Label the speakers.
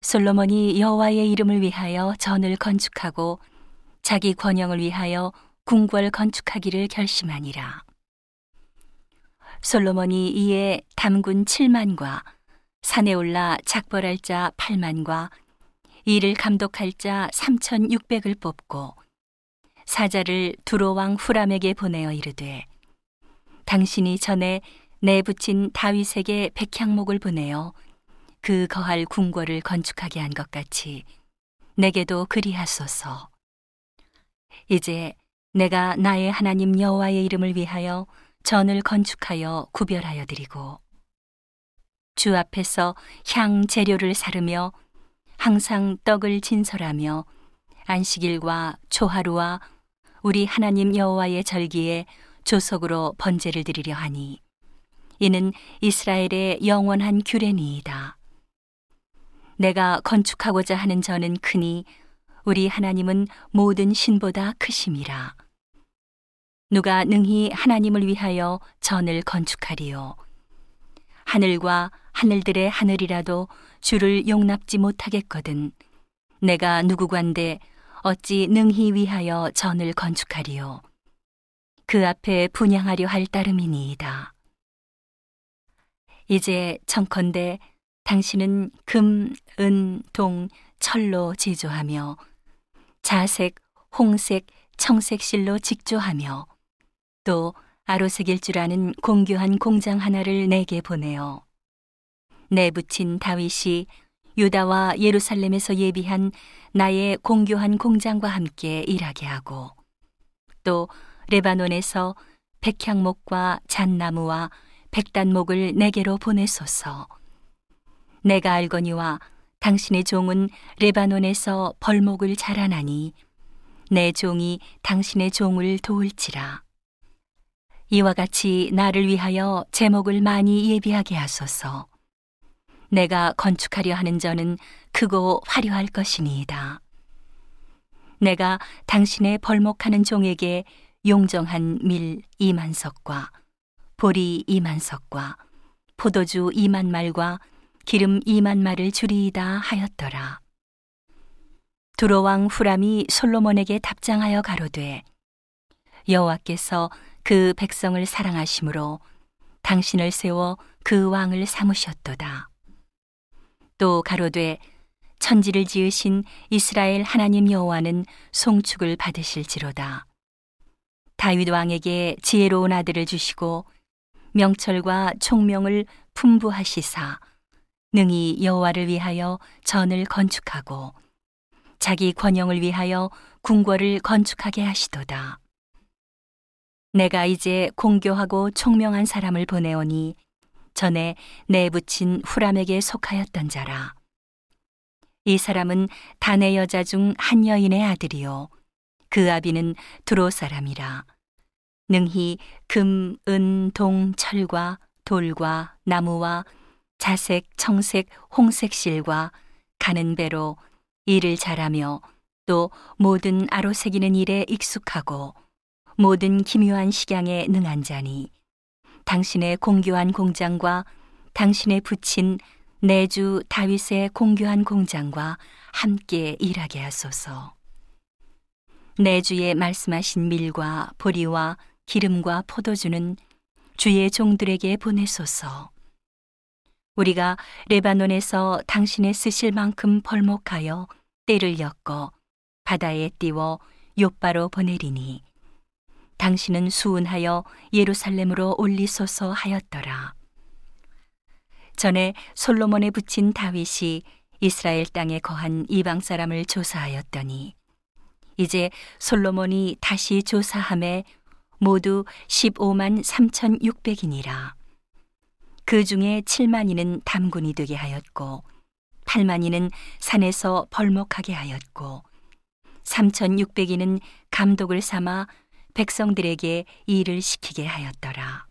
Speaker 1: 솔로몬이 여호와의 이름을 위하여 전을 건축하고 자기 권영을 위하여 궁궐 건축하기를 결심하니라. 솔로몬이 이에 담군 7만과 산에 올라 작벌할 자 8만과 이를 감독할 자 3,600을 뽑고 사자를 두로왕 후람에게 보내어 이르되 당신이 전에 내 붙인 다윗에게 백향목을 보내어 그 거할 궁궐을 건축하게 한 것 같이 내게도 그리하소서. 이제 내가 나의 하나님 여호와의 이름을 위하여 전을 건축하여 구별하여 드리고 주 앞에서 향 재료를 사르며 항상 떡을 진설하며 안식일과 초하루와 우리 하나님 여호와의 절기에 조석으로 번제를 드리려 하니 이는 이스라엘의 영원한 규례니이다. 내가 건축하고자 하는 저는 크니 우리 하나님은 모든 신보다 크심이라. 누가 능히 하나님을 위하여 전을 건축하리요. 하늘과 하늘들의 하늘이라도 주를 용납지 못하겠거든. 내가 누구관데 어찌 능히 위하여 전을 건축하리요. 그 앞에 분양하려 할 따름이니이다. 이제 청컨대 당신은 금, 은, 동, 철로 제조하며 자색, 홍색, 청색 실로 직조하며 또 아로색일 줄 아는 공교한 공장 하나를 내게 보내어 내붙인 다윗이 유다와 예루살렘에서 예비한 나의 공교한 공장과 함께 일하게 하고 또 레바논에서 백향목과 잣나무와 백단목을 내게로 보내소서. 내가 알거니와 당신의 종은 레바논에서 벌목을 자라나니 내 종이 당신의 종을 도울지라. 이와 같이 나를 위하여 제목을 많이 예비하게 하소서. 내가 건축하려 하는 저는 크고 화려할 것이니이다. 내가 당신의 벌목하는 종에게 용정한 밀 이만석과 보리 이만석과 포도주 이만 말과 기름 이만 말을 주리이다 하였더라. 두로왕 후람이 솔로몬에게 답장하여 가로되 여호와께서 그 백성을 사랑하심으로 당신을 세워 그 왕을 삼으셨도다. 또 가로되 천지를 지으신 이스라엘 하나님 여호와는 송축을 받으실지로다. 다윗 왕에게 지혜로운 아들을 주시고 명철과 총명을 풍부하시사 능히 여호와를 위하여 전을 건축하고 자기 권영을 위하여 궁궐을 건축하게 하시도다. 내가 이제 공교하고 총명한 사람을 보내오니 전에 내 붙인 후람에게 속하였던 자라. 이 사람은 단의 여자 중 한 여인의 아들이요. 그 아비는 두로 사람이라. 능히 금, 은, 동, 철과 돌과 나무와 자색, 청색, 홍색 실과 가는 배로 일을 잘하며 또 모든 아로새기는 일에 익숙하고 모든 기묘한 식양에 능한 자니 당신의 공교한 공장과 당신의 붙인 내주 다윗의 공교한 공장과 함께 일하게 하소서. 내주에 말씀하신 밀과 보리와 기름과 포도주는 주의 종들에게 보내소서. 우리가 레바논에서 당신의 쓰실 만큼 벌목하여 때를 엮어 바다에 띄워 요바로 보내리니 당신은 수운하여 예루살렘으로 올리소서 하였더라. 전에 솔로몬에 붙인 다윗이 이스라엘 땅에 거한 이방 사람을 조사하였더니 이제 솔로몬이 다시 조사함에 모두 15만 3,600이니라. 그 중에 7만이는 담군이 되게 하였고 8만이는 산에서 벌목하게 하였고 3,600이는 감독을 삼아 백성들에게 일을 시키게 하였더라.